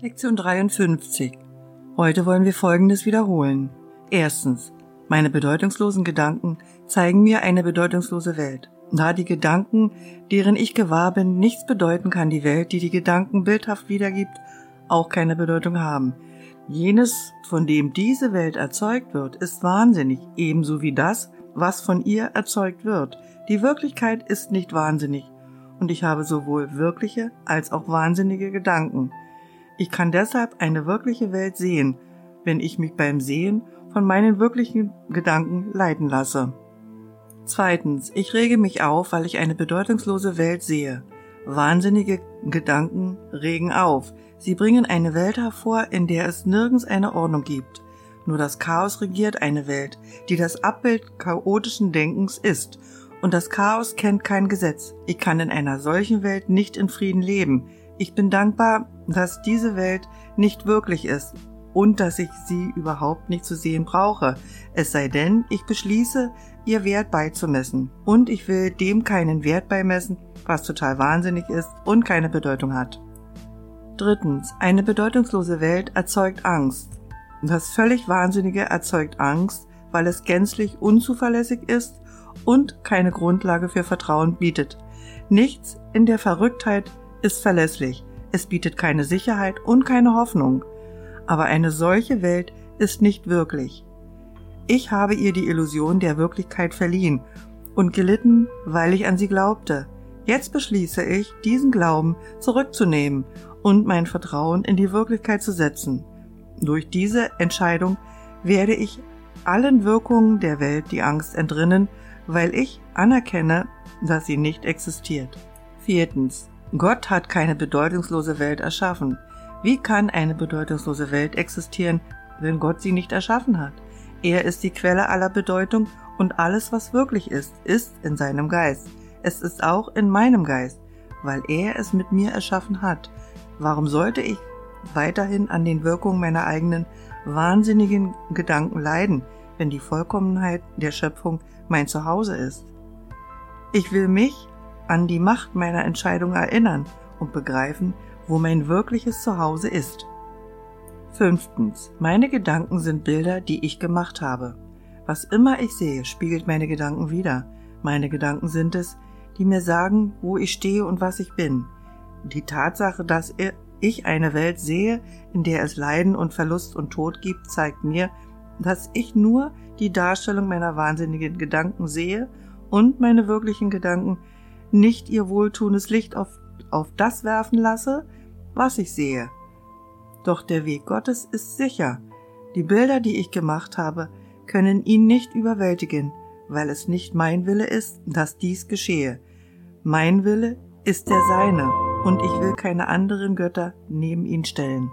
Lektion 53. Heute wollen wir Folgendes wiederholen. Erstens. Meine bedeutungslosen Gedanken zeigen mir eine bedeutungslose Welt. Da die Gedanken, deren ich gewahr bin, nichts bedeuten, kann die Welt, die die Gedanken bildhaft wiedergibt, auch keine Bedeutung haben. Jenes, von dem diese Welt erzeugt wird, ist wahnsinnig, ebenso wie das, was von ihr erzeugt wird. Die Wirklichkeit ist nicht wahnsinnig, und ich habe sowohl wirkliche als auch wahnsinnige Gedanken. Ich kann deshalb eine wirkliche Welt sehen, wenn ich mich beim Sehen von meinen wirklichen Gedanken leiten lasse. Zweitens, ich rege mich auf, weil ich eine bedeutungslose Welt sehe. Wahnsinnige Gedanken regen auf. Sie bringen eine Welt hervor, in der es nirgends eine Ordnung gibt. Nur das Chaos regiert eine Welt, die das Abbild chaotischen Denkens ist. Und das Chaos kennt kein Gesetz. Ich kann in einer solchen Welt nicht in Frieden leben. Ich bin dankbar, dass diese Welt nicht wirklich ist und dass ich sie überhaupt nicht zu sehen brauche, es sei denn, ich beschließe, ihr Wert beizumessen. Und ich will dem keinen Wert beimessen, was total wahnsinnig ist und keine Bedeutung hat. Drittens, eine bedeutungslose Welt erzeugt Angst. Das völlig Wahnsinnige erzeugt Angst, weil es gänzlich unzuverlässig ist und keine Grundlage für Vertrauen bietet. Nichts in der Verrücktheit ist verlässlich. Es bietet keine Sicherheit und keine Hoffnung aber eine solche Welt ist nicht wirklich. Ich habe ihr die Illusion der Wirklichkeit verliehen und gelitten, weil ich an sie glaubte. Jetzt beschließe ich, diesen Glauben zurückzunehmen und mein Vertrauen in die Wirklichkeit zu setzen. Durch diese Entscheidung werde ich allen Wirkungen der Welt die Angst entrinnen, weil ich anerkenne, dass sie nicht existiert. Viertens. Gott hat keine bedeutungslose Welt erschaffen. Wie kann eine bedeutungslose Welt existieren, wenn Gott sie nicht erschaffen hat? Er ist die Quelle aller Bedeutung und alles, was wirklich ist, ist in seinem Geist. Es ist auch in meinem Geist, weil er es mit mir erschaffen hat. Warum sollte ich weiterhin an den Wirkungen meiner eigenen wahnsinnigen Gedanken leiden, wenn die Vollkommenheit der Schöpfung mein Zuhause ist? Ich will mich an die Macht meiner Entscheidung erinnern und begreifen, wo mein wirkliches Zuhause ist. Fünftens. Meine Gedanken sind Bilder, die ich gemacht habe. Was immer ich sehe, spiegelt meine Gedanken wider. Meine Gedanken sind es, die mir sagen, wo ich stehe und was ich bin. Die Tatsache, dass ich eine Welt sehe, in der es Leiden und Verlust und Tod gibt, zeigt mir, dass ich nur die Darstellung meiner wahnsinnigen Gedanken sehe und meine wirklichen Gedanken nicht ihr wohltuendes Licht auf, auf das werfen lasse, was ich sehe. Doch der Weg Gottes ist sicher. Die Bilder, die ich gemacht habe, können ihn nicht überwältigen, weil es nicht mein Wille ist, dass dies geschehe. Mein Wille ist der seine, und ich will keine anderen Götter neben ihn stellen.